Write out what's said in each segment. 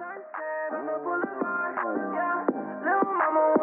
Sunset on the boulevard, yeah. Little mama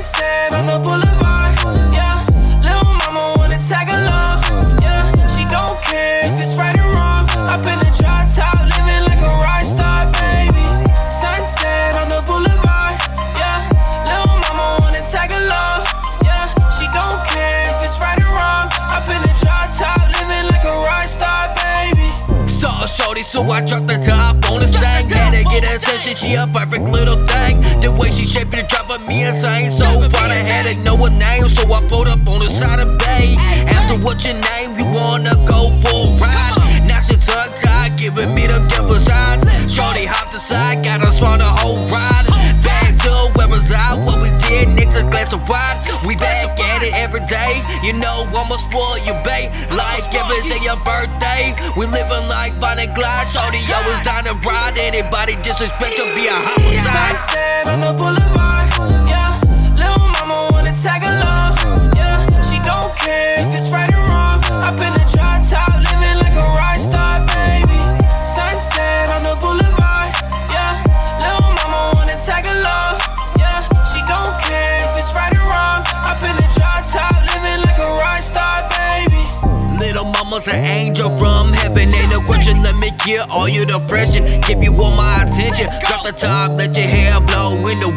Sunset on the boulevard, yeah. Little mama wanna tag along, yeah. She don't care if it's right or wrong. Up in the drop top, living like a rock star, baby. Sunset on the boulevard, yeah. Little mama wanna tag along, yeah. She don't care if it's right or wrong. Up in the drop top, living like a rock star, baby. Saw a shorty, so I dropped the top on the thing. Had to get attention, she a perfect little thing. Way she shaped the drop of me and insane. So far, I had to know her name, so I pulled up on the side of bay. Asked her what your name, you wanna go for a ride? Now she tongue tied, giving me them dimple signs. Shorty hopped aside, got us on the whole ride. Back to where was I, what we did, next a glass of wine. We back at it every day. You know I'ma spoil you, babe. Like every day your birthday. We living like Bonnie Clyde. Shorty always down to ride. Anybody disrespect to be a homicide. If it's right or wrong. Up in the drop top, living like a rock star, baby. Sunset on the boulevard, yeah. Little mama wanna tag along, yeah. She don't care if it's right or wrong. Up in the drop top, living like a rock star, baby. Little mama's an angel from heaven. Ain't no question, let me get all you depression. Give you all my attention. Drop the top, let your hair blow in the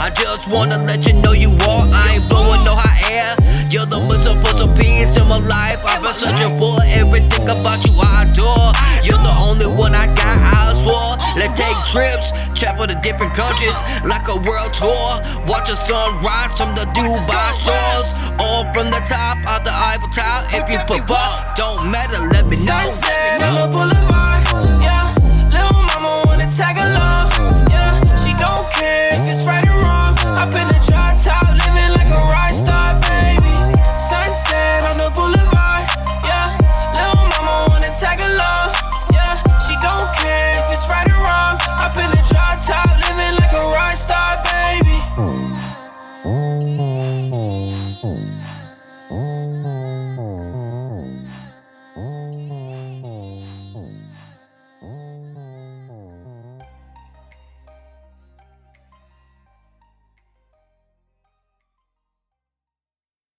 I just wanna let you know you are. I ain't blowing no hot air. You're the missing for some peace in my life. I've been searching for everything about you I adore. You're the only one I got, I swore. Let's take trips, travel to different countries like a world tour. Watch the sunrise from the Dubai shores. All from the top of the Eiffel Tower. If you prefer, don't matter, let me know. Sunset.